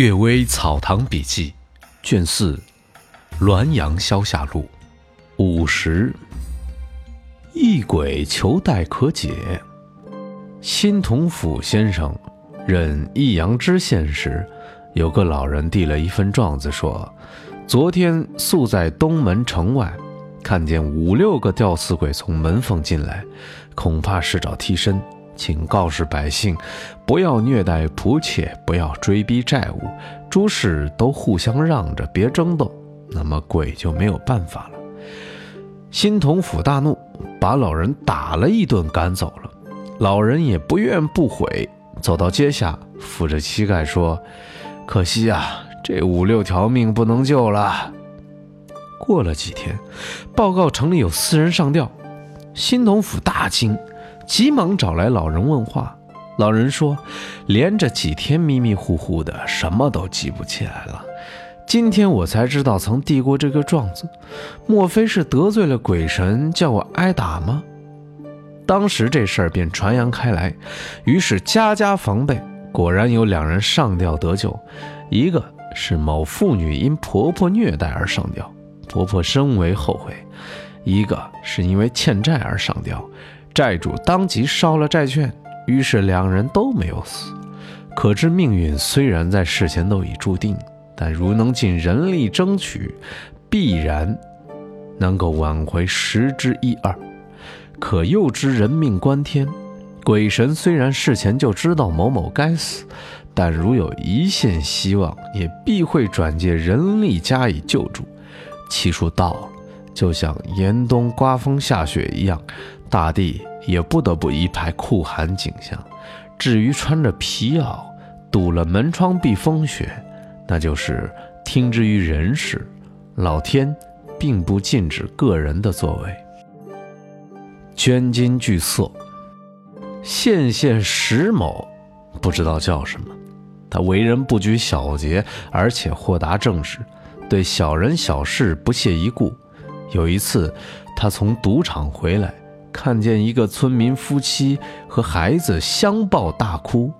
《岳微草堂笔记》卷四，《滦阳消夏录》五十。一鬼求待可解。新同府先生任益阳知县时，有个老人递了一份状子，说：昨天宿在东门城外，看见五六个吊死鬼从门缝进来，恐怕是找替身。请告示百姓，不要虐待仆妾，不要追逼债务，诸事都互相让着，别争斗，那么鬼就没有办法了。新同府大怒，把老人打了一顿，赶走了。老人也不怨不悔，走到阶下，扶着膝盖说：“可惜啊，这五六条命不能救了。”过了几天，报告城里有四人上吊，新同府大惊。急忙找来老人问话，老人说：“连着几天迷迷糊糊的，什么都记不起来了。今天我才知道曾递过这个状子，莫非是得罪了鬼神，叫我挨打吗？”当时这事儿便传扬开来，于是家家防备。果然有两人上吊得救，一个是某妇女因婆婆虐待而上吊，婆婆深为后悔；一个是因为欠债而上吊。债主当即烧了债券，于是两人都没有死。可知命运虽然在事前都已注定，但如能尽人力争取，必然能够挽回十之一二。可又知人命关天，鬼神虽然事前就知道某某该死，但如有一线希望，也必会转借人力加以救助。气数到了，就像严冬刮风下雪一样。大地也不得不一派酷寒景象。至于穿着皮袄堵了门窗避风雪，那就是听之于人事，老天并不禁止个人的作为。捐金聚色，县县石某，不知道叫什么。他为人不拘小节，而且豁达正直，对小人小事不屑一顾。有一次，他从赌场回来。看见一个村民夫妻和孩子相抱大哭，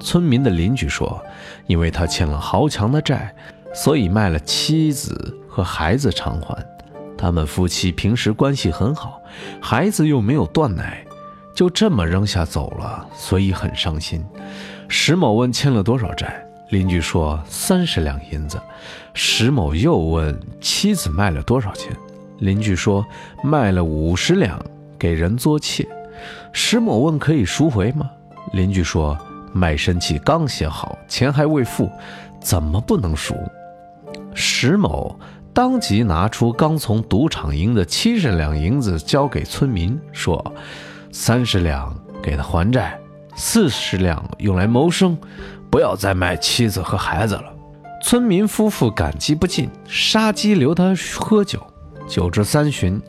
村民的邻居说，因为他欠了豪强的债，所以卖了妻子和孩子偿还。他们夫妻平时关系很好，孩子又没有断奶，就这么扔下走了，所以很伤心。石某问欠了多少债，邻居说三十两银子。石某又问妻子卖了多少钱，邻居说卖了五十两。给人作妾，石某问可以赎回吗？邻居说卖身契刚写好，钱还未付，怎么不能赎？石某当即拿出刚从赌场赢的七十两银子交给村民，说三十两给他还债，四十两用来谋生，不要再卖妻子和孩子了。村民夫妇感激不尽，杀鸡留他喝酒。酒至三巡。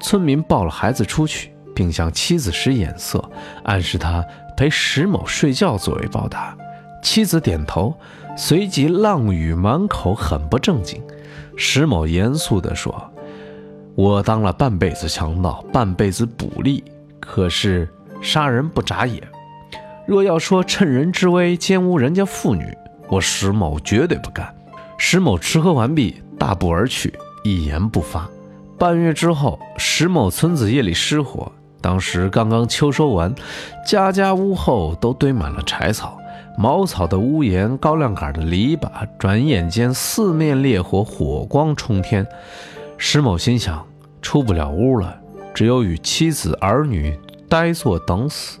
村民抱了孩子出去，并向妻子使眼色，暗示他陪石某睡觉作为报答。妻子点头，随即浪语满口，很不正经。石某严肃地说：“我当了半辈子强盗，半辈子捕吏，可是杀人不眨眼。若要说趁人之危奸污人家妇女，我石某绝对不干。”石某吃喝完毕，大步而去，一言不发。半月之后，石某村子夜里失火。当时刚刚秋收完，家家屋后都堆满了柴草、茅草的屋檐、高粱杆的篱笆。转眼间，四面烈火，火光冲天。石某心想，出不了屋了，只有与妻子儿女呆坐等死。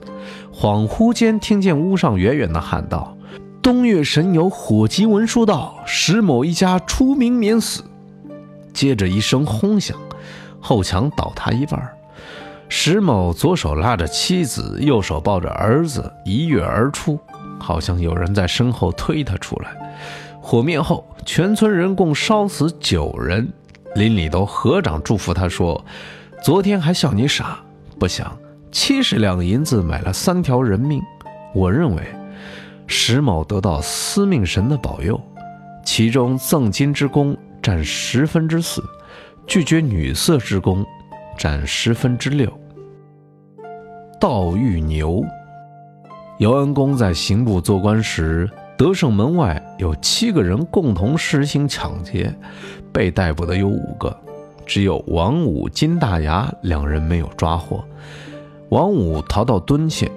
恍惚间，听见屋上远远的喊道：“东岳神有火急文书到，石某一家出名免死。”接着一声轰响，后墙倒塌一半。石某左手拉着妻子，右手抱着儿子，一跃而出，好像有人在身后推他出来。火灭后，全村人共烧死九人，邻里都合掌祝福他说：“昨天还笑你傻，不想七十两银子买了三条人命。”我认为，石某得到司命神的保佑，其中赠金之功。占十分之四，拒绝女色之功，占十分之六。盗玉牛，姚恩公在刑部做官时，德胜门外有七个人共同实行抢劫，被逮捕的有五个，只有王五、金大牙两人没有抓获。王五逃到敦县，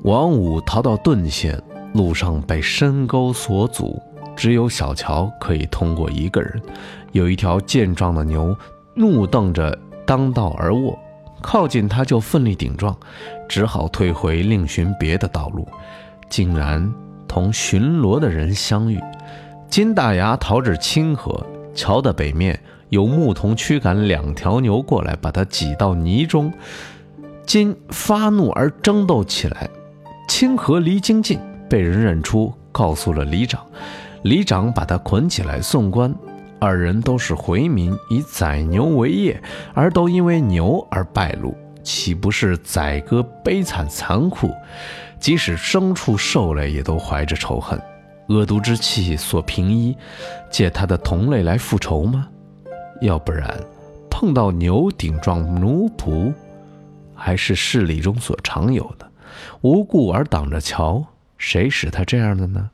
王五逃到顿县，路上被深沟所阻，只有小桥可以通过一个人。有一条健壮的牛，怒瞪着当道而卧，靠近他就奋力顶撞，只好退回，另寻别的道路。竟然。同巡逻的人相遇，金大牙逃至清河桥的北面，有牧童驱赶两条牛过来，把他挤到泥中。金发怒而争斗起来，清河离京近，被人认出，告诉了里长。里长把他捆起来送官。二人都是回民，以宰牛为业，而都因为牛而败露，岂不是宰割悲惨残酷？即使牲畜兽类也都怀着仇恨，恶毒之气所平一，借他的同类来复仇吗？要不然，碰到牛顶撞奴仆，还是市里中所常有的，无故而挡着桥，谁使他这样的呢？